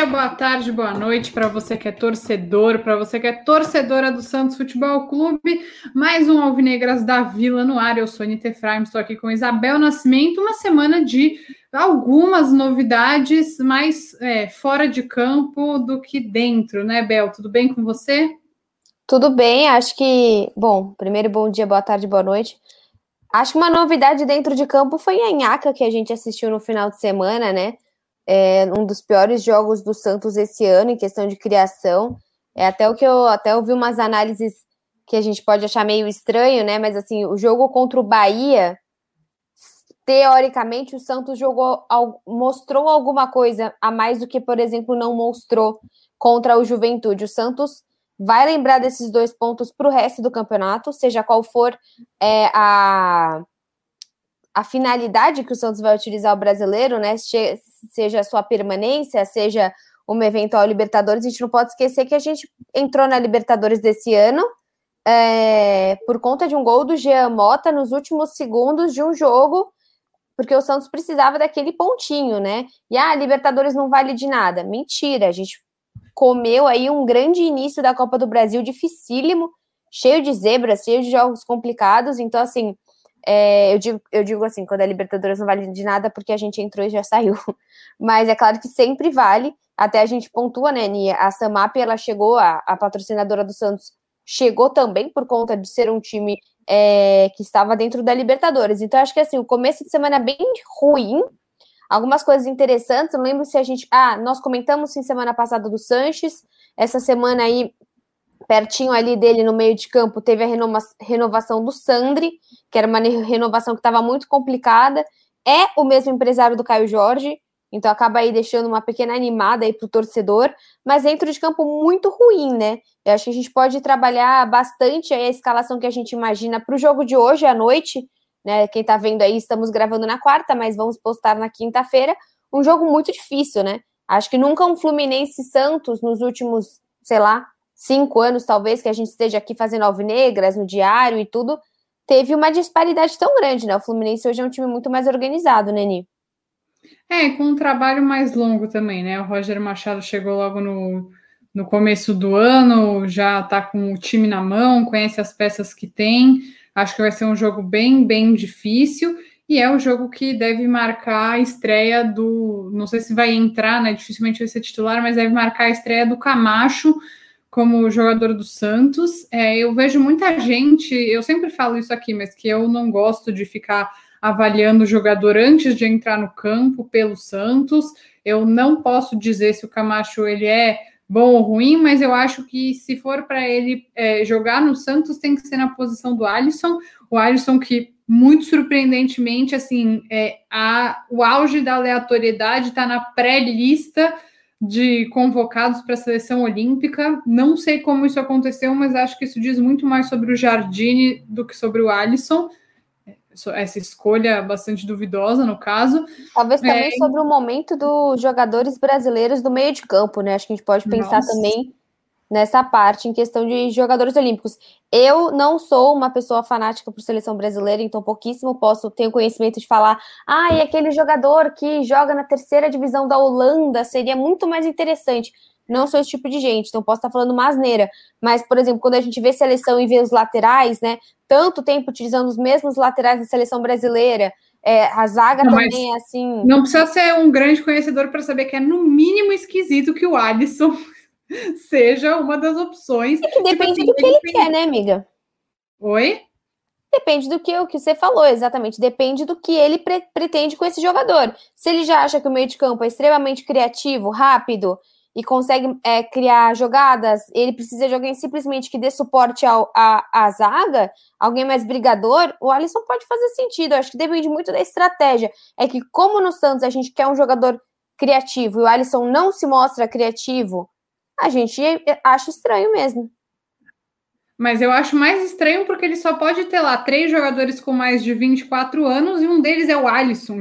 dia, boa tarde, boa noite para você que é torcedor, para você que é torcedora do Santos Futebol Clube. Mais um Alvinegras da Vila no ar. Eu sou Anitta Efraim, estou aqui com Isabel Nascimento. Uma semana de algumas novidades mais é, fora de campo do que dentro, né, Bel? Tudo bem com você? Tudo bem, acho que. Bom, primeiro bom dia, boa tarde, boa noite. Acho que uma novidade dentro de campo foi a Inhaca que a gente assistiu no final de semana, né? é um dos piores jogos do Santos esse ano em questão de criação. É até o que eu até ouvi umas análises que a gente pode achar meio estranho, né? Mas assim, o jogo contra o Bahia, teoricamente, o Santos jogou mostrou alguma coisa a mais do que, por exemplo, não mostrou contra o Juventude. O Santos vai lembrar desses dois pontos para o resto do campeonato, seja qual for é, a a finalidade que o Santos vai utilizar o brasileiro, né? Seja a sua permanência, seja uma eventual Libertadores, a gente não pode esquecer que a gente entrou na Libertadores desse ano é, por conta de um gol do Jean Mota nos últimos segundos de um jogo, porque o Santos precisava daquele pontinho, né? E ah, a Libertadores não vale de nada. Mentira, a gente comeu aí um grande início da Copa do Brasil, dificílimo, cheio de zebras, cheio de jogos complicados. Então, assim, é, eu, digo, eu digo assim, quando a Libertadores não vale de nada, porque a gente entrou e já saiu. Mas é claro que sempre vale, até a gente pontua, né, Nia? A Samap, ela chegou, a, a patrocinadora do Santos, chegou também por conta de ser um time é, que estava dentro da Libertadores. Então, acho que assim, o começo de semana é bem ruim, algumas coisas interessantes. Eu lembro se a gente. Ah, nós comentamos sim semana passada do Sanches. Essa semana aí pertinho ali dele no meio de campo, teve a renova renovação do Sandri, que era uma renovação que estava muito complicada. É o mesmo empresário do Caio Jorge, então acaba aí deixando uma pequena animada aí para o torcedor, mas dentro de campo muito ruim, né? Eu acho que a gente pode trabalhar bastante a escalação que a gente imagina para o jogo de hoje à noite, né? Quem está vendo aí, estamos gravando na quarta, mas vamos postar na quinta-feira. Um jogo muito difícil, né? Acho que nunca um Fluminense Santos nos últimos, sei lá, cinco anos, talvez, que a gente esteja aqui fazendo alvinegras no diário e tudo, teve uma disparidade tão grande, né? O Fluminense hoje é um time muito mais organizado, né, Ni? É, com um trabalho mais longo também, né? O Roger Machado chegou logo no, no começo do ano, já tá com o time na mão, conhece as peças que tem. Acho que vai ser um jogo bem, bem difícil. E é o jogo que deve marcar a estreia do. Não sei se vai entrar, né? Dificilmente vai ser titular, mas deve marcar a estreia do Camacho como jogador do Santos. É, eu vejo muita gente, eu sempre falo isso aqui, mas que eu não gosto de ficar avaliando o jogador antes de entrar no campo pelo Santos. Eu não posso dizer se o Camacho ele é bom ou ruim, mas eu acho que se for para ele é, jogar no Santos tem que ser na posição do Alisson. O Alisson que muito surpreendentemente assim é a, o auge da aleatoriedade está na pré-lista de convocados para a seleção olímpica. Não sei como isso aconteceu, mas acho que isso diz muito mais sobre o Jardine do que sobre o Alisson. Essa escolha bastante duvidosa, no caso. Talvez também é... sobre o momento dos jogadores brasileiros do meio de campo, né? Acho que a gente pode pensar Nossa. também nessa parte em questão de jogadores olímpicos. Eu não sou uma pessoa fanática por seleção brasileira, então pouquíssimo posso ter conhecimento de falar, ah, e aquele jogador que joga na terceira divisão da Holanda seria muito mais interessante. Não sou esse tipo de gente, então posso estar falando uma asneira. Mas, por exemplo, quando a gente vê seleção e vê os laterais, né? Tanto tempo utilizando os mesmos laterais da seleção brasileira, é, a zaga não, também é assim. Não precisa ser um grande conhecedor para saber que é no mínimo esquisito que o Alisson seja uma das opções. É que depende tipo assim, do que ele quer, né, amiga? Oi? Depende do que o que você falou, exatamente. Depende do que ele pre pretende com esse jogador. Se ele já acha que o meio de campo é extremamente criativo, rápido e consegue é, criar jogadas, ele precisa de alguém simplesmente que dê suporte ao, a, à zaga, alguém mais brigador, o Alisson pode fazer sentido. Eu acho que depende muito da estratégia. É que, como no Santos a gente quer um jogador criativo e o Alisson não se mostra criativo a gente acha estranho mesmo. Mas eu acho mais estranho porque ele só pode ter lá três jogadores com mais de 24 anos e um deles é o Alisson,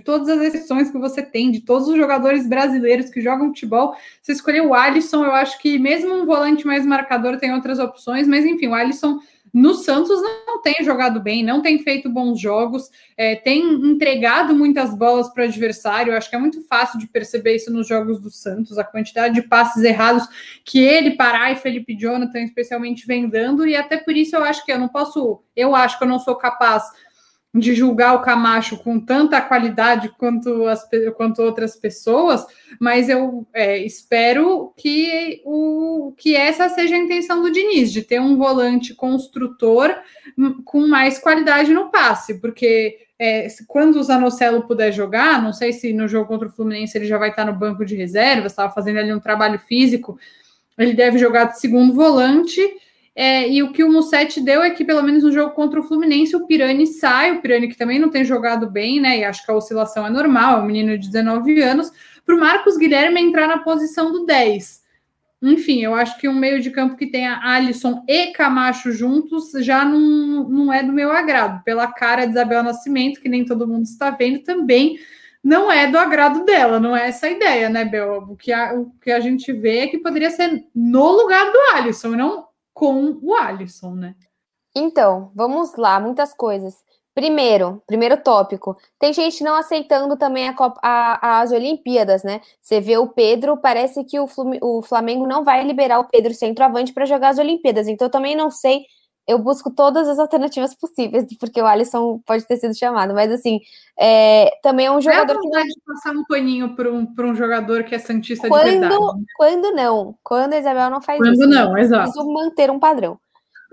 de todas as exceções que você tem, de todos os jogadores brasileiros que jogam futebol, você escolheu o Alisson. Eu acho que mesmo um volante mais marcador tem outras opções, mas enfim, o Alisson no Santos não tem jogado bem, não tem feito bons jogos, é, tem entregado muitas bolas para o adversário. Acho que é muito fácil de perceber isso nos jogos do Santos, a quantidade de passes errados que ele, Pará e Felipe Jonathan, especialmente, vem dando, e até por isso eu acho que eu não posso, eu acho que eu não sou capaz de julgar o Camacho com tanta qualidade quanto, as, quanto outras pessoas, mas eu é, espero que, o, que essa seja a intenção do Diniz, de ter um volante construtor com mais qualidade no passe, porque é, quando o Zanocelo puder jogar, não sei se no jogo contra o Fluminense ele já vai estar no banco de reservas, estava fazendo ali um trabalho físico, ele deve jogar de segundo volante, é, e o que o Mussetti deu é que, pelo menos no jogo contra o Fluminense, o Pirani sai, o Pirani que também não tem jogado bem, né? E acho que a oscilação é normal, é um menino de 19 anos, para o Marcos Guilherme entrar na posição do 10. Enfim, eu acho que um meio de campo que tenha Alisson e Camacho juntos já não, não é do meu agrado. Pela cara de Isabel Nascimento, que nem todo mundo está vendo, também não é do agrado dela, não é essa a ideia, né, Bel? O que a, o que a gente vê é que poderia ser no lugar do Alisson, não com o Alisson, né? Então, vamos lá, muitas coisas. Primeiro, primeiro tópico, tem gente não aceitando também a Copa, a, as Olimpíadas, né? Você vê o Pedro, parece que o, Flamengo não vai liberar o Pedro centroavante para jogar as Olimpíadas, então eu também não sei eu busco todas as alternativas possíveis, porque o Alisson pode ter sido chamado, mas assim, é, também é um jogador é que. Não... de passar um paninho para um, um jogador que é Santista quando, de verdade. Quando não, quando a Isabel não faz quando isso. Quando não, né? exato. Preciso manter um padrão.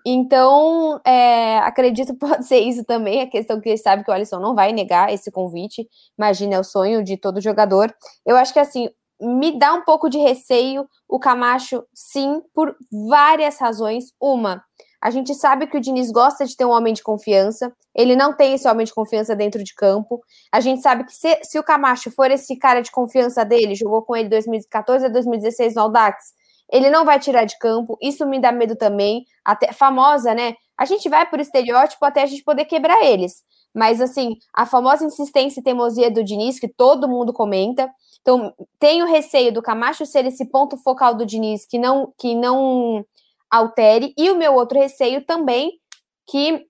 Então, é, acredito que pode ser isso também, a questão que ele sabe que o Alisson não vai negar esse convite. Imagina, é o sonho de todo jogador. Eu acho que assim, me dá um pouco de receio o Camacho, sim, por várias razões. Uma, a gente sabe que o Diniz gosta de ter um homem de confiança, ele não tem esse homem de confiança dentro de campo. A gente sabe que se, se o Camacho for esse cara de confiança dele, jogou com ele 2014 a 2016 no Aldax, ele não vai tirar de campo. Isso me dá medo também. Até famosa, né? A gente vai por estereótipo até a gente poder quebrar eles. Mas assim, a famosa insistência e teimosia do Diniz, que todo mundo comenta. Então, tenho receio do Camacho ser esse ponto focal do Diniz que não que não altere. E o meu outro receio também, que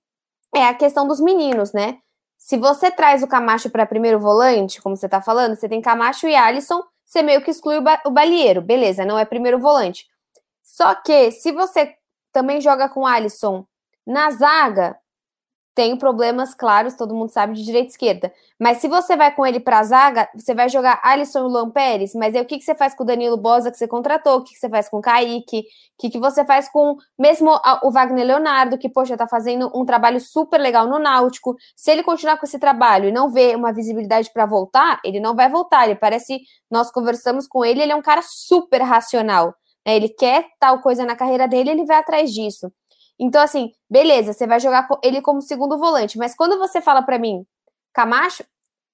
é a questão dos meninos, né? Se você traz o Camacho para primeiro volante, como você está falando, você tem Camacho e Alisson, você meio que exclui o, ba o Balieiro, beleza, não é primeiro volante. Só que se você também joga com Alisson na zaga, tem problemas claros, todo mundo sabe, de direita e esquerda. Mas se você vai com ele para a zaga, você vai jogar Alisson e Luan Pérez, mas aí o que, que você faz com o Danilo Bosa que você contratou? O que, que você faz com o Kaique? O que, que você faz com mesmo o Wagner Leonardo, que, poxa, tá fazendo um trabalho super legal no Náutico. Se ele continuar com esse trabalho e não ver uma visibilidade para voltar, ele não vai voltar. Ele parece, nós conversamos com ele, ele é um cara super racional. Né? Ele quer tal coisa na carreira dele, ele vai atrás disso. Então, assim, beleza, você vai jogar ele como segundo volante, mas quando você fala para mim, Camacho,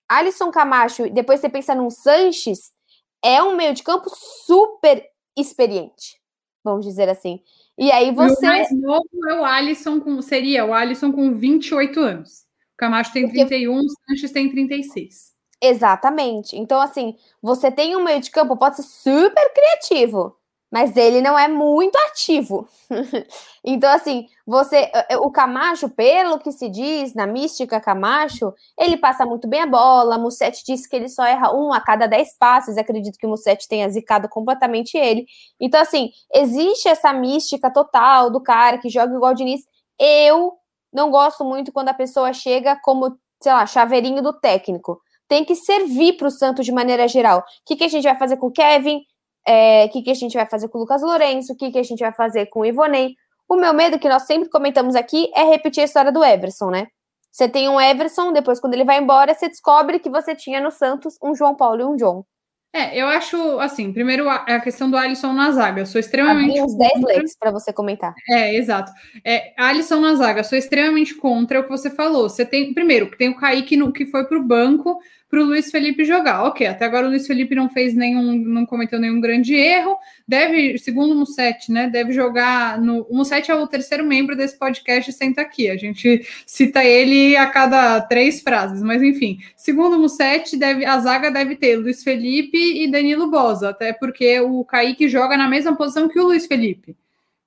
Alisson Camacho, depois você pensa num Sanches, é um meio de campo super experiente, vamos dizer assim. E aí você. E o mais novo é o Alisson, com, seria o Alisson com 28 anos. O Camacho tem 31, Porque... o Sanches tem 36. Exatamente. Então, assim, você tem um meio de campo, pode ser super criativo mas ele não é muito ativo. então, assim, você, eh, eh, o Camacho, pelo que se diz na mística Camacho, ele passa muito bem a bola. Musset disse que ele só erra um a cada dez passes. Acredito que o Musset tenha zicado completamente ele. Então, assim, existe essa mística total do cara que joga igual o Diniz. Eu não gosto muito quando a pessoa chega como, sei lá, chaveirinho do técnico. Tem que servir para o Santos de maneira geral. O que, que a gente vai fazer com o Kevin? É, que, que a gente vai fazer com o Lucas Lourenço, o que, que a gente vai fazer com o Ivonei. O meu medo, que nós sempre comentamos aqui, é repetir a história do Everson, né? Você tem um Everson, depois, quando ele vai embora, você descobre que você tinha no Santos um João Paulo e um John. É, eu acho, assim, primeiro a questão do Alisson na zaga. Eu sou extremamente. Tem uns 10 leis para você comentar. É, exato. É, Alisson na zaga, sou extremamente contra o que você falou. Você tem, primeiro, que tem o Kaique no, que foi para o banco, para o Luiz Felipe jogar. Ok, até agora o Luiz Felipe não fez nenhum, não cometeu nenhum grande erro. Deve, segundo o Musset, né? Deve jogar no. O Musset é o terceiro membro desse podcast Senta Aqui. A gente cita ele a cada três frases, mas enfim. Segundo o Musset, deve, a zaga deve ter Luiz Felipe e Danilo Bosa, até porque o Kaique joga na mesma posição que o Luiz Felipe.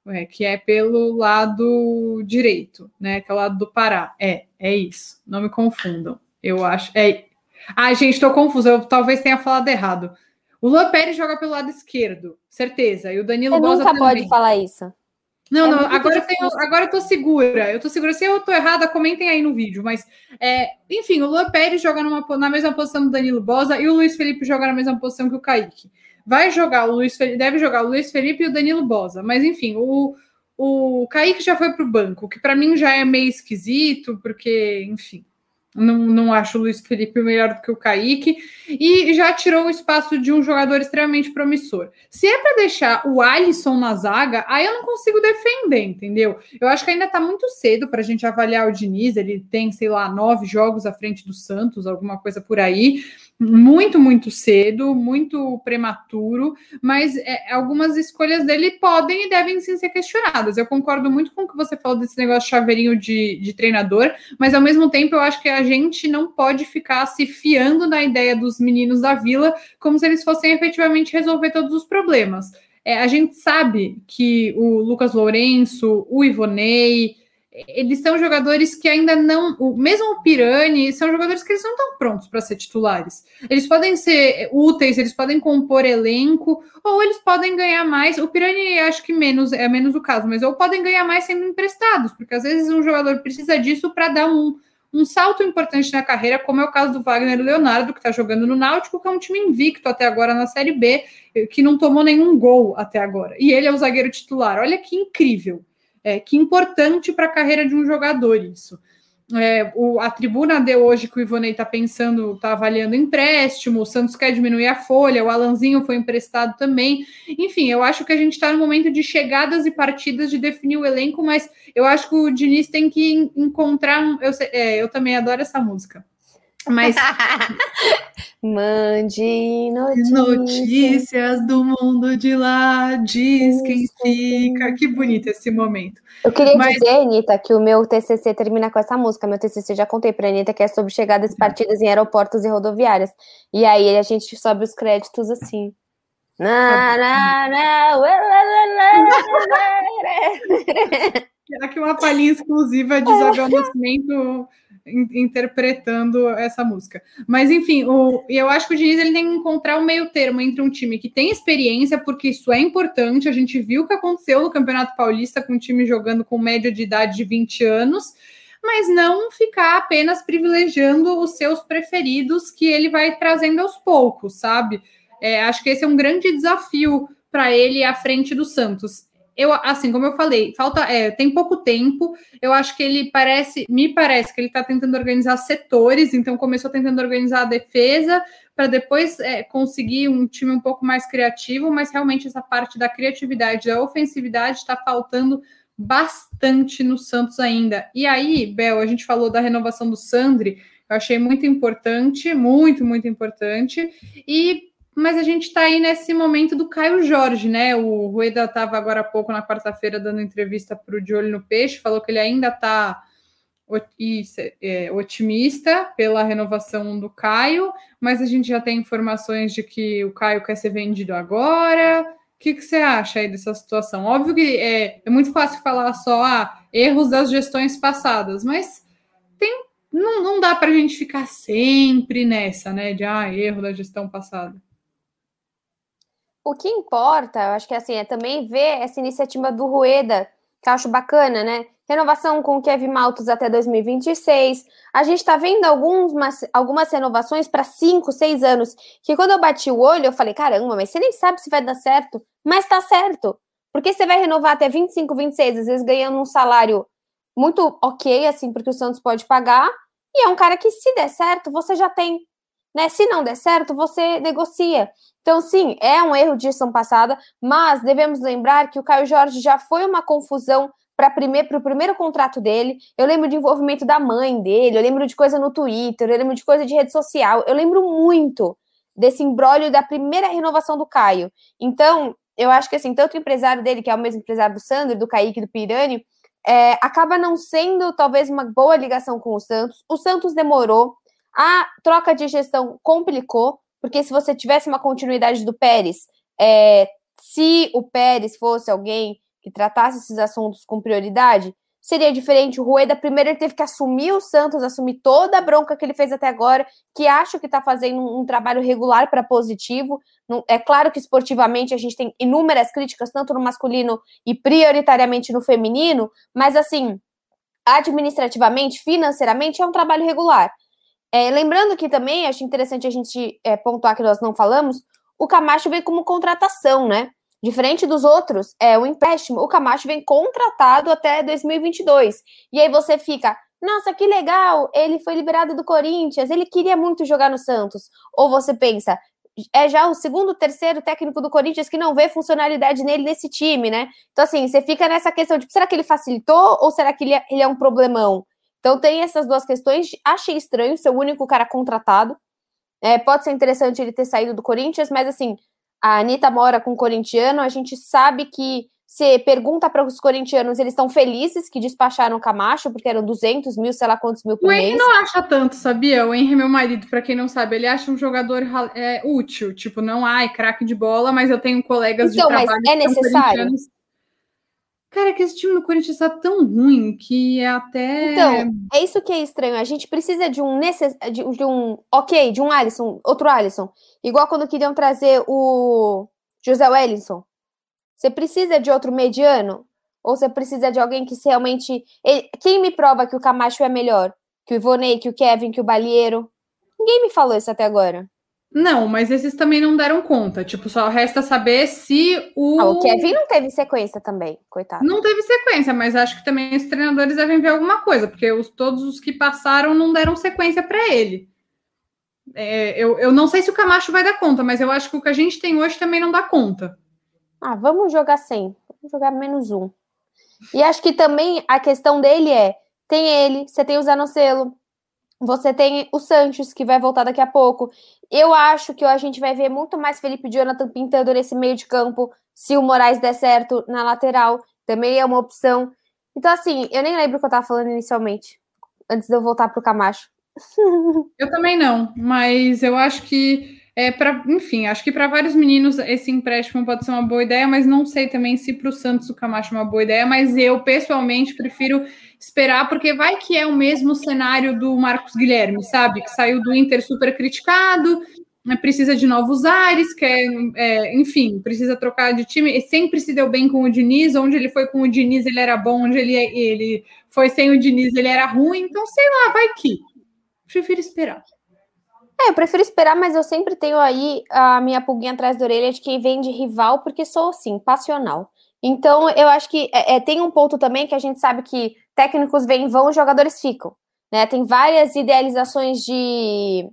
É, que é pelo lado direito, né? Que é o lado do Pará. É, é isso. Não me confundam. Eu acho. É, ah, gente, estou confusa. Eu talvez tenha falado errado. O Luan Pérez joga pelo lado esquerdo, certeza. E o Danilo Você Bosa nunca também. pode falar isso. Não, é não, agora eu, tenho, agora eu tô segura. Eu tô segura. Se eu tô errada, comentem aí no vídeo. Mas, é, enfim, o Luan Pérez joga numa, na mesma posição do Danilo Bosa e o Luiz Felipe joga na mesma posição que o Kaique. Vai jogar o Luiz Felipe, deve jogar o Luiz Felipe e o Danilo Bosa. Mas, enfim, o, o Kaique já foi pro banco, que para mim já é meio esquisito, porque, enfim. Não, não acho o Luiz Felipe melhor do que o Kaique. E já tirou o espaço de um jogador extremamente promissor. Se é para deixar o Alisson na zaga, aí eu não consigo defender, entendeu? Eu acho que ainda está muito cedo para a gente avaliar o Diniz. Ele tem, sei lá, nove jogos à frente do Santos, alguma coisa por aí muito, muito cedo, muito prematuro, mas é, algumas escolhas dele podem e devem sim ser questionadas. Eu concordo muito com o que você falou desse negócio chaveirinho de, de treinador, mas ao mesmo tempo eu acho que a gente não pode ficar se fiando na ideia dos meninos da vila como se eles fossem efetivamente resolver todos os problemas. É, a gente sabe que o Lucas Lourenço, o Ivonei, eles são jogadores que ainda não, mesmo o Pirani, são jogadores que eles não estão prontos para ser titulares. Eles podem ser úteis, eles podem compor elenco, ou eles podem ganhar mais. O Pirani acho que menos é menos o caso, mas ou podem ganhar mais sendo emprestados, porque às vezes um jogador precisa disso para dar um, um salto importante na carreira, como é o caso do Wagner Leonardo, que está jogando no Náutico, que é um time invicto até agora na Série B, que não tomou nenhum gol até agora. E ele é o zagueiro titular. Olha que incrível. É, que importante para a carreira de um jogador isso. É, o, a tribuna deu hoje que o Ivonei está pensando, está avaliando empréstimo, o Santos quer diminuir a folha, o Alanzinho foi emprestado também. Enfim, eu acho que a gente está no momento de chegadas e partidas de definir o elenco, mas eu acho que o Diniz tem que encontrar. Eu, é, eu também adoro essa música. Mas. Mande notícias. notícias. do mundo de lá, diz quem fica. Que bonito esse momento. Eu queria Mas... dizer, Anitta, que o meu TCC termina com essa música. Meu TCC já contei para Anitta que é sobre chegadas e partidas em aeroportos e rodoviárias. E aí a gente sobe os créditos assim. Na, na, na, Aqui uma palhinha exclusiva de Isabel Nascimento interpretando essa música. Mas, enfim, o, eu acho que o Diniz ele tem que encontrar um meio termo entre um time que tem experiência, porque isso é importante. A gente viu o que aconteceu no Campeonato Paulista com um time jogando com média de idade de 20 anos, mas não ficar apenas privilegiando os seus preferidos que ele vai trazendo aos poucos, sabe? É, acho que esse é um grande desafio para ele à frente do Santos eu, assim, como eu falei, falta, é, tem pouco tempo. Eu acho que ele parece, me parece que ele está tentando organizar setores, então começou tentando organizar a defesa para depois é, conseguir um time um pouco mais criativo, mas realmente essa parte da criatividade, da ofensividade está faltando bastante no Santos ainda. E aí, Bel, a gente falou da renovação do Sandri, eu achei muito importante, muito, muito importante. E mas a gente está aí nesse momento do Caio Jorge, né? O Rueda estava agora há pouco, na quarta-feira, dando entrevista para o De Olho no Peixe, falou que ele ainda está é, otimista pela renovação do Caio, mas a gente já tem informações de que o Caio quer ser vendido agora. O que, que você acha aí dessa situação? Óbvio que é, é muito fácil falar só ah, erros das gestões passadas, mas tem, não, não dá para a gente ficar sempre nessa, né? De ah, erro da gestão passada. O que importa, eu acho que assim, é também ver essa iniciativa do Rueda, que eu acho bacana, né? Renovação com o Kevin Maltos até 2026. A gente está vendo algumas, algumas renovações para 5, 6 anos. Que quando eu bati o olho, eu falei: caramba, mas você nem sabe se vai dar certo. Mas está certo. Porque você vai renovar até 25, 26, às vezes ganhando um salário muito ok, assim, porque o Santos pode pagar. E é um cara que, se der certo, você já tem. Né? Se não der certo, você negocia. Então, sim, é um erro de gestão passada, mas devemos lembrar que o Caio Jorge já foi uma confusão para o primeiro contrato dele. Eu lembro de envolvimento da mãe dele, eu lembro de coisa no Twitter, eu lembro de coisa de rede social. Eu lembro muito desse embrólio da primeira renovação do Caio. Então, eu acho que assim, tanto o empresário dele, que é o mesmo empresário do Sandro, do Kaique, do Pirani, é, acaba não sendo talvez uma boa ligação com o Santos. O Santos demorou, a troca de gestão complicou, porque se você tivesse uma continuidade do Pérez, é, se o Pérez fosse alguém que tratasse esses assuntos com prioridade, seria diferente. O Rueda primeiro ele teve que assumir o Santos, assumir toda a bronca que ele fez até agora, que acho que está fazendo um, trabalho regular para positivo. É claro que esportivamente a gente tem inúmeras críticas, tanto no masculino e prioritariamente no feminino, mas assim, administrativamente, financeiramente, é um trabalho regular. É, lembrando que também acho interessante a gente é, pontuar que nós não falamos, o Camacho veio como contratação, né? Diferente dos outros, é o empréstimo. O Camacho vem contratado até 2022. E aí você fica, nossa, que legal, ele foi liberado do Corinthians, ele queria muito jogar no Santos. Ou você pensa, é já o segundo, terceiro técnico do Corinthians que não vê funcionalidade nele nesse time, né? Então, assim, você fica nessa questão de será que ele facilitou ou será que ele é, ele é um problemão? Então, tem essas duas questões. Achei estranho ser o único cara contratado. É, pode ser interessante ele ter saído do Corinthians, mas assim, a Anitta mora com um corintiano, a gente sabe que você pergunta para os corintianos, eles estão felizes que despacharam o Camacho, porque eram 200 mil, sei lá quantos mil por o mês. O Henry não acha tanto, sabia? O Henry, meu marido, para quem não sabe, ele acha um jogador é, útil. Tipo, não, ai, craque de bola, mas eu tenho colegas então, de trabalho mas é necessário? Cara, que esse time do Corinthians está tão ruim que é até. Então, é isso que é estranho. A gente precisa de um necess... de, de um. Ok, de um Alisson, outro Alisson. Igual quando queriam trazer o José Wellington. Você precisa de outro mediano? Ou você precisa de alguém que realmente. Quem me prova que o Camacho é melhor? Que o Ivonei, que o Kevin, que o Balieiro? Ninguém me falou isso até agora. Não, mas esses também não deram conta. Tipo, só resta saber se o. Ah, o Kevin não teve sequência também, coitado. Não teve sequência, mas acho que também os treinadores devem ver alguma coisa, porque os, todos os que passaram não deram sequência para ele. É, eu, eu não sei se o Camacho vai dar conta, mas eu acho que o que a gente tem hoje também não dá conta. Ah, vamos jogar sem. Vamos jogar menos um. E acho que também a questão dele é: tem ele, você tem o Zanocelo, você tem o Santos, que vai voltar daqui a pouco. Eu acho que a gente vai ver muito mais Felipe Jonathan pintando nesse meio de campo, se o Moraes der certo na lateral. Também é uma opção. Então, assim, eu nem lembro o que eu estava falando inicialmente, antes de eu voltar para o Camacho. eu também não, mas eu acho que é enfim, acho que para vários meninos esse empréstimo pode ser uma boa ideia, mas não sei também se para o Santos o Camacho é uma boa ideia, mas eu pessoalmente prefiro esperar, porque vai que é o mesmo cenário do Marcos Guilherme, sabe? Que saiu do Inter super criticado, né, precisa de novos ares, quer, é, enfim, precisa trocar de time. E sempre se deu bem com o Diniz, onde ele foi com o Diniz ele era bom, onde ele, ele foi sem o Diniz ele era ruim, então sei lá, vai que. Prefiro esperar. É, eu prefiro esperar, mas eu sempre tenho aí a minha pulguinha atrás da orelha de quem vem de rival, porque sou, assim, passional. Então, eu acho que é, é, tem um ponto também que a gente sabe que técnicos vêm vão, os ficam. Né? Tem várias idealizações de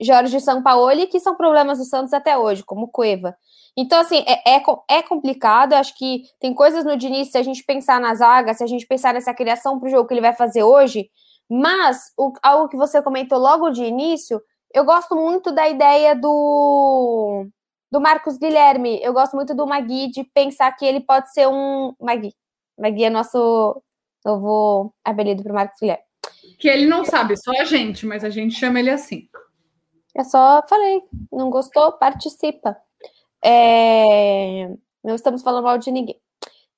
Jorge Sampaoli que são problemas do Santos até hoje, como Cueva. Então, assim, é, é, é complicado. Acho que tem coisas no Diniz, se a gente pensar na zaga, se a gente pensar nessa criação para o jogo que ele vai fazer hoje, mas o, algo que você comentou logo de início eu gosto muito da ideia do, do Marcos Guilherme. Eu gosto muito do Magui, de pensar que ele pode ser um. Magui. Magui é nosso novo apelido para o Marcos Guilherme. Que ele não sabe, só a gente, mas a gente chama ele assim. É só falei. Não gostou? Participa. É... Não estamos falando mal de ninguém.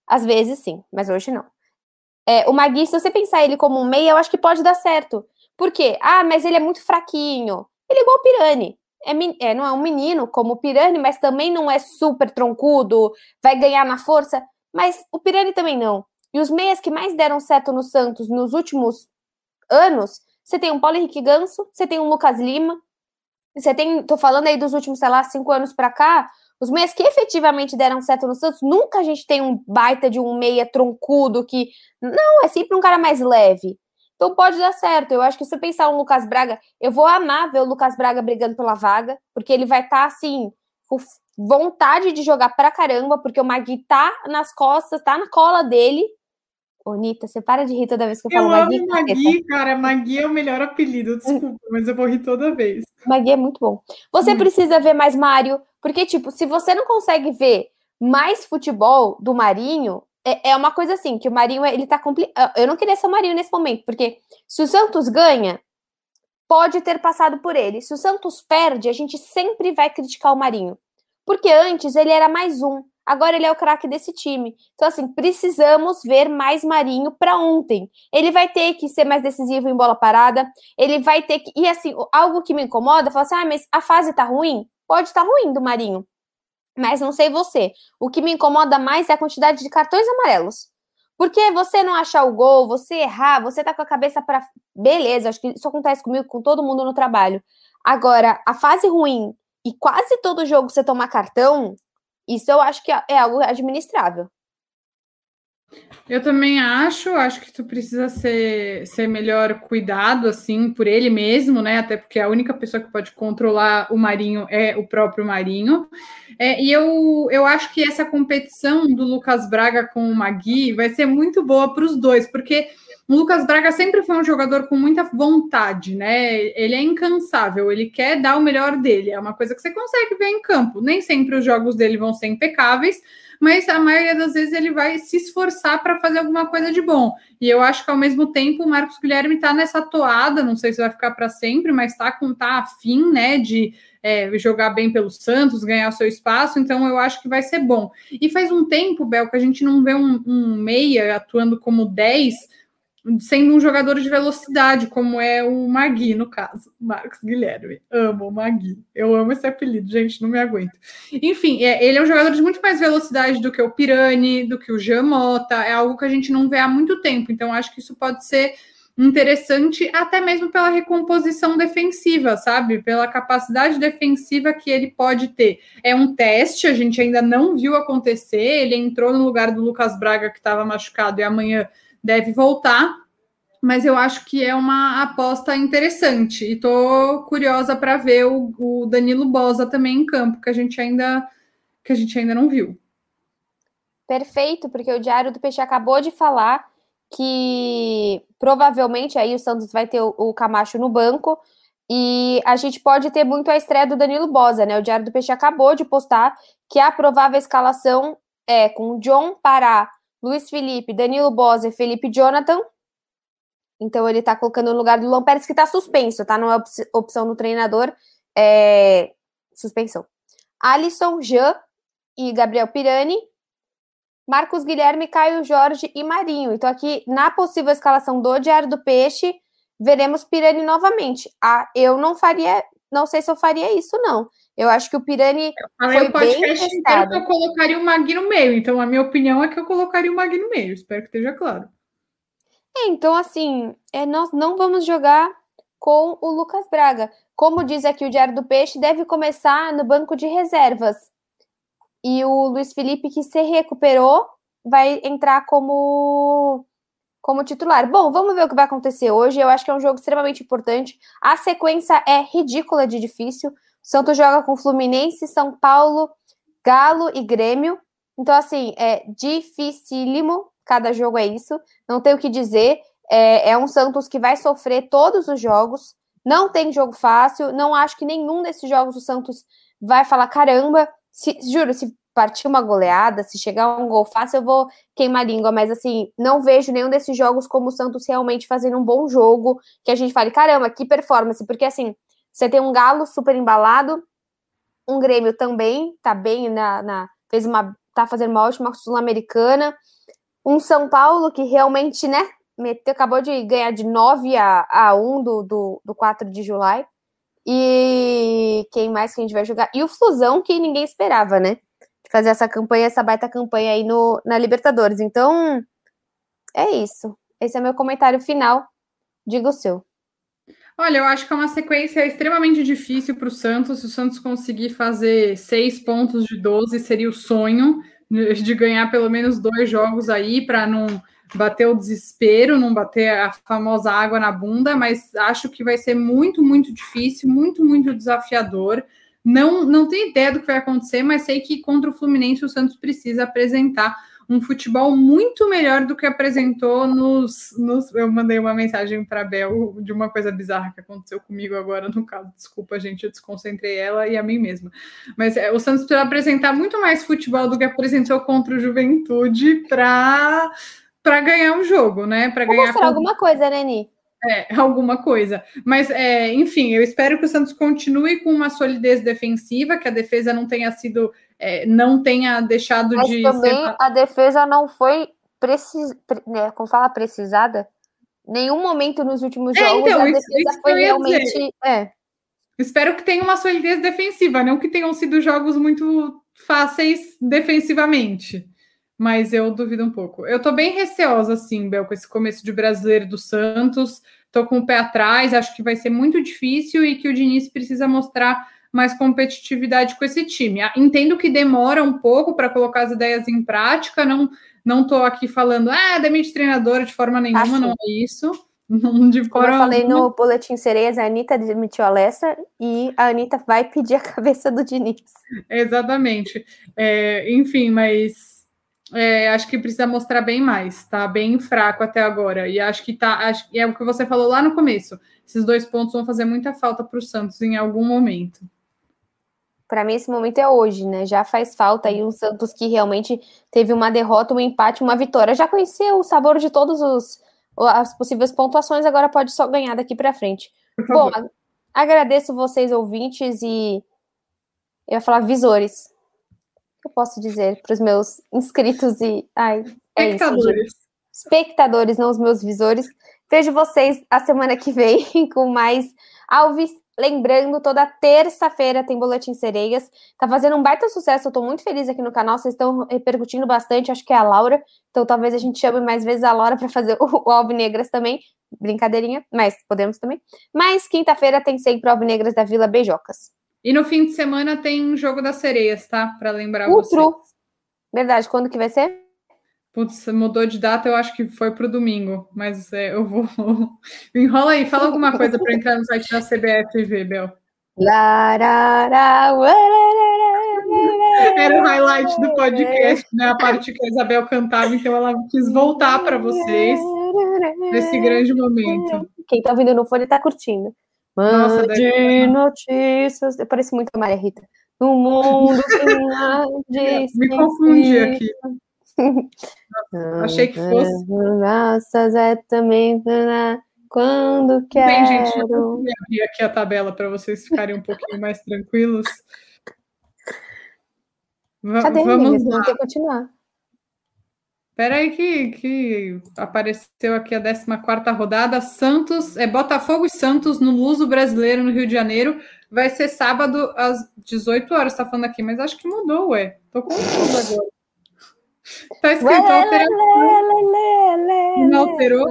Às vezes sim, mas hoje não. É, o Magui, se você pensar ele como um meia, eu acho que pode dar certo. Por quê? Ah, mas ele é muito fraquinho. Ele é igual o Pirani. É, é, não é um menino como o Pirani, mas também não é super troncudo, vai ganhar na força. Mas o Pirani também não. E os meias que mais deram certo no Santos nos últimos anos, você tem um Paulo Henrique Ganso, você tem um Lucas Lima, você tem, tô falando aí dos últimos, sei lá, cinco anos para cá, os meias que efetivamente deram certo no Santos, nunca a gente tem um baita de um meia troncudo que. Não, é sempre um cara mais leve. Então pode dar certo. Eu acho que se você pensar um Lucas Braga, eu vou amar ver o Lucas Braga brigando pela vaga, porque ele vai estar tá, assim, com vontade de jogar pra caramba, porque o Magui tá nas costas, tá na cola dele. Anitta, você para de rir toda vez que eu, eu falo Magui. Eu amo Magui, cara. Magui é o melhor apelido, desculpa, mas eu vou rir toda vez. Magui é muito bom. Você hum. precisa ver mais Mário, porque, tipo, se você não consegue ver mais futebol do Marinho, é, é uma coisa assim, que o Marinho, ele tá complicado. Eu não queria ser o Marinho nesse momento, porque se o Santos ganha, pode ter passado por ele. Se o Santos perde, a gente sempre vai criticar o Marinho. Porque antes ele era mais um. Agora ele é o craque desse time. Então, assim, precisamos ver mais Marinho para ontem. Ele vai ter que ser mais decisivo em bola parada. Ele vai ter que. E assim, algo que me incomoda, falar assim: ah, mas a fase tá ruim? Pode estar tá ruim do Marinho. Mas não sei você. O que me incomoda mais é a quantidade de cartões amarelos. Porque você não achar o gol, você errar, você tá com a cabeça para. Beleza, acho que isso acontece comigo, com todo mundo no trabalho. Agora, a fase ruim e quase todo jogo você tomar cartão, isso eu acho que é, é algo administrável. Eu também acho, acho que tu precisa ser, ser melhor cuidado, assim, por ele mesmo, né? Até porque a única pessoa que pode controlar o Marinho é o próprio Marinho. É, e eu, eu acho que essa competição do Lucas Braga com o Magui vai ser muito boa para os dois, porque o Lucas Braga sempre foi um jogador com muita vontade, né? Ele é incansável, ele quer dar o melhor dele. É uma coisa que você consegue ver em campo. Nem sempre os jogos dele vão ser impecáveis, mas a maioria das vezes ele vai se esforçar para fazer alguma coisa de bom. E eu acho que ao mesmo tempo o Marcos Guilherme está nessa toada, não sei se vai ficar para sempre, mas está com tá afim, né, de é, jogar bem pelo Santos, ganhar seu espaço, então eu acho que vai ser bom. E faz um tempo, Bel, que a gente não vê um, um meia atuando como 10 sendo um jogador de velocidade, como é o Magui, no caso, Marcos Guilherme. Amo o Magui. Eu amo esse apelido, gente, não me aguento. Enfim, é, ele é um jogador de muito mais velocidade do que o Pirani, do que o Jamota. É algo que a gente não vê há muito tempo. Então, acho que isso pode ser interessante, até mesmo pela recomposição defensiva, sabe? Pela capacidade defensiva que ele pode ter. É um teste, a gente ainda não viu acontecer. Ele entrou no lugar do Lucas Braga, que estava machucado, e amanhã deve voltar, mas eu acho que é uma aposta interessante e tô curiosa para ver o, o, Danilo Bosa também em campo, que a gente ainda que a gente ainda não viu. Perfeito, porque o Diário do Peixe acabou de falar que provavelmente aí o Santos vai ter o, o Camacho no banco e a gente pode ter muito a estreia do Danilo Bosa, né? O Diário do Peixe acabou de postar que a provável escalação é com John Pará, Luiz Felipe, Danilo Bosa e Felipe Jonathan. Então ele tá colocando no lugar do Luan Pérez, que tá suspenso, tá? Não é opção do treinador, é suspensão. Alisson, Jean e Gabriel Pirani. Marcos Guilherme, Caio Jorge e Marinho. Então, aqui, na possível escalação do Diário do Peixe, veremos Pirani novamente. Ah, eu não faria, não sei se eu faria isso, não. Eu acho que o Pirani eu foi o bem que eu colocaria o Magui no meio. Então, a minha opinião é que eu colocaria o Magui no meio. Espero que esteja claro. É, então, assim, é, nós não vamos jogar com o Lucas Braga. Como diz aqui o Diário do Peixe, deve começar no banco de reservas. E o Luiz Felipe, que se recuperou, vai entrar como como titular. Bom, vamos ver o que vai acontecer hoje. Eu acho que é um jogo extremamente importante. A sequência é ridícula de difícil. Santos joga com Fluminense, São Paulo, Galo e Grêmio. Então, assim, é dificílimo. Cada jogo é isso. Não tem o que dizer. É, é um Santos que vai sofrer todos os jogos. Não tem jogo fácil. Não acho que nenhum desses jogos o Santos vai falar: caramba, se, juro, se partir uma goleada, se chegar um gol fácil, eu vou queimar a língua, mas assim, não vejo nenhum desses jogos como o Santos realmente fazendo um bom jogo, que a gente fale, caramba, que performance, porque assim, você tem um Galo super embalado, um Grêmio também, tá bem na, na fez uma tá fazendo uma ótima sul-americana, um São Paulo que realmente, né, meteu, acabou de ganhar de 9 a, a 1 do, do, do 4 de julho. E quem mais que a gente vai jogar? E o Flusão, que ninguém esperava, né? De fazer essa campanha, essa baita campanha aí no, na Libertadores. Então, é isso. Esse é meu comentário final. Diga o seu. Olha, eu acho que é uma sequência extremamente difícil para o Santos. Se o Santos conseguir fazer seis pontos de 12, seria o sonho de ganhar pelo menos dois jogos aí para não bater o desespero, não bater a famosa água na bunda, mas acho que vai ser muito, muito difícil, muito, muito desafiador. Não, não tenho ideia do que vai acontecer, mas sei que contra o Fluminense o Santos precisa apresentar um futebol muito melhor do que apresentou nos. nos eu mandei uma mensagem para a Bel de uma coisa bizarra que aconteceu comigo agora, no caso. Desculpa, gente, eu desconcentrei ela e a mim mesma. Mas é, o Santos precisa apresentar muito mais futebol do que apresentou contra o Juventude para para ganhar um jogo, né? Para ganhar. Alguma coisa, né, Ni? É, alguma coisa. Mas, é, enfim, eu espero que o Santos continue com uma solidez defensiva, que a defesa não tenha sido, é, não tenha deixado Mas de. também ser... a defesa não foi precis... né, como fala, precisada. Nenhum momento nos últimos É, jogos então, a defesa isso foi realmente. É. Espero que tenha uma solidez defensiva, não que tenham sido jogos muito fáceis defensivamente. Mas eu duvido um pouco. Eu tô bem receosa, assim, Bel, com esse começo de brasileiro do Santos. Tô com o pé atrás, acho que vai ser muito difícil e que o Diniz precisa mostrar mais competitividade com esse time. Ah, Entendo que demora um pouco para colocar as ideias em prática, não não tô aqui falando, ah, demite treinador de forma nenhuma, sim. não é isso. Não, de Como eu falei alguma. no Boletim Sereias, a Anitta demitiu a Lessa e a Anitta vai pedir a cabeça do Diniz. Exatamente. É, enfim, mas é, acho que precisa mostrar bem mais. Tá bem fraco até agora. E acho que tá. Acho, e é o que você falou lá no começo. Esses dois pontos vão fazer muita falta para o Santos em algum momento. Para mim, esse momento é hoje, né? Já faz falta aí um Santos que realmente teve uma derrota, um empate, uma vitória. Já conhecia o sabor de todos os as possíveis pontuações, agora pode só ganhar daqui para frente. Bom, agradeço vocês, ouvintes, e eu ia falar visores. O que eu posso dizer para os meus inscritos e. Ai, é isso. Espectadores. espectadores, não os meus visores. Vejo vocês a semana que vem com mais Alves. Lembrando, toda terça-feira tem Boletim Sereias. Tá fazendo um baita sucesso. Eu tô muito feliz aqui no canal. Vocês estão repercutindo bastante. Acho que é a Laura. Então talvez a gente chame mais vezes a Laura para fazer o, Alvinegras também. Brincadeirinha, mas podemos também. Mas quinta-feira tem sempre o Alvinegras da Vila Beijocas. E no fim de semana tem um jogo das sereias, tá? Para lembrar O vocês. Verdade, quando que vai ser? Putz, mudou de data, eu acho que foi pro domingo, mas é, eu vou. Enrola aí, fala alguma coisa para entrar no site da CBF e ver, Bel. Era o highlight do podcast, né? A parte que a Isabel cantava, então ela quis voltar para vocês nesse grande momento. Quem tá ouvindo no fone tá curtindo. Nossa, Mande deve- notícias. Eu pareço muito a Maria Rita. No mundo de Me confundi aqui. Achei que fosse. Graças é também quando quero. Bem, gente, eu vou abrir aqui a tabela para vocês ficarem um pouquinho mais tranquilos. Va- Cadê, Vamos amigas? lá. Ter que continuar. Espera aí que, que apareceu aqui a 14ª rodada. Santos, é Botafogo e Santos no Luso Brasileiro, no Rio de Janeiro. Vai ser sábado às 18 horas, tá falando aqui, mas acho que mudou, ué. Tô confusa agora. Tá escrito alteração. Não alterou?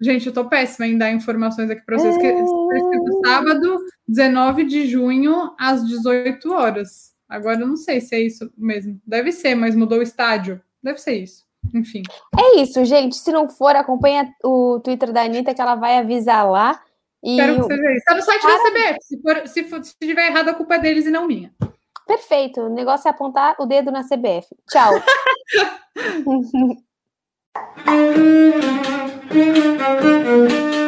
Gente, eu tô péssima em dar informações aqui para vocês. que Tá escrito sábado, 19 de junho, às 18 horas. Agora eu não sei se é isso mesmo. Deve ser, mas mudou o estádio. Deve ser isso. Enfim. É isso, gente. Se não for, acompanha o Twitter da Anitta, que ela vai avisar lá. E Espero que seja isso. Tá no site da CBF. Se, for, se, for, se tiver errado, a culpa é deles e não minha. Perfeito. O negócio é apontar o dedo na CBF. Tchau.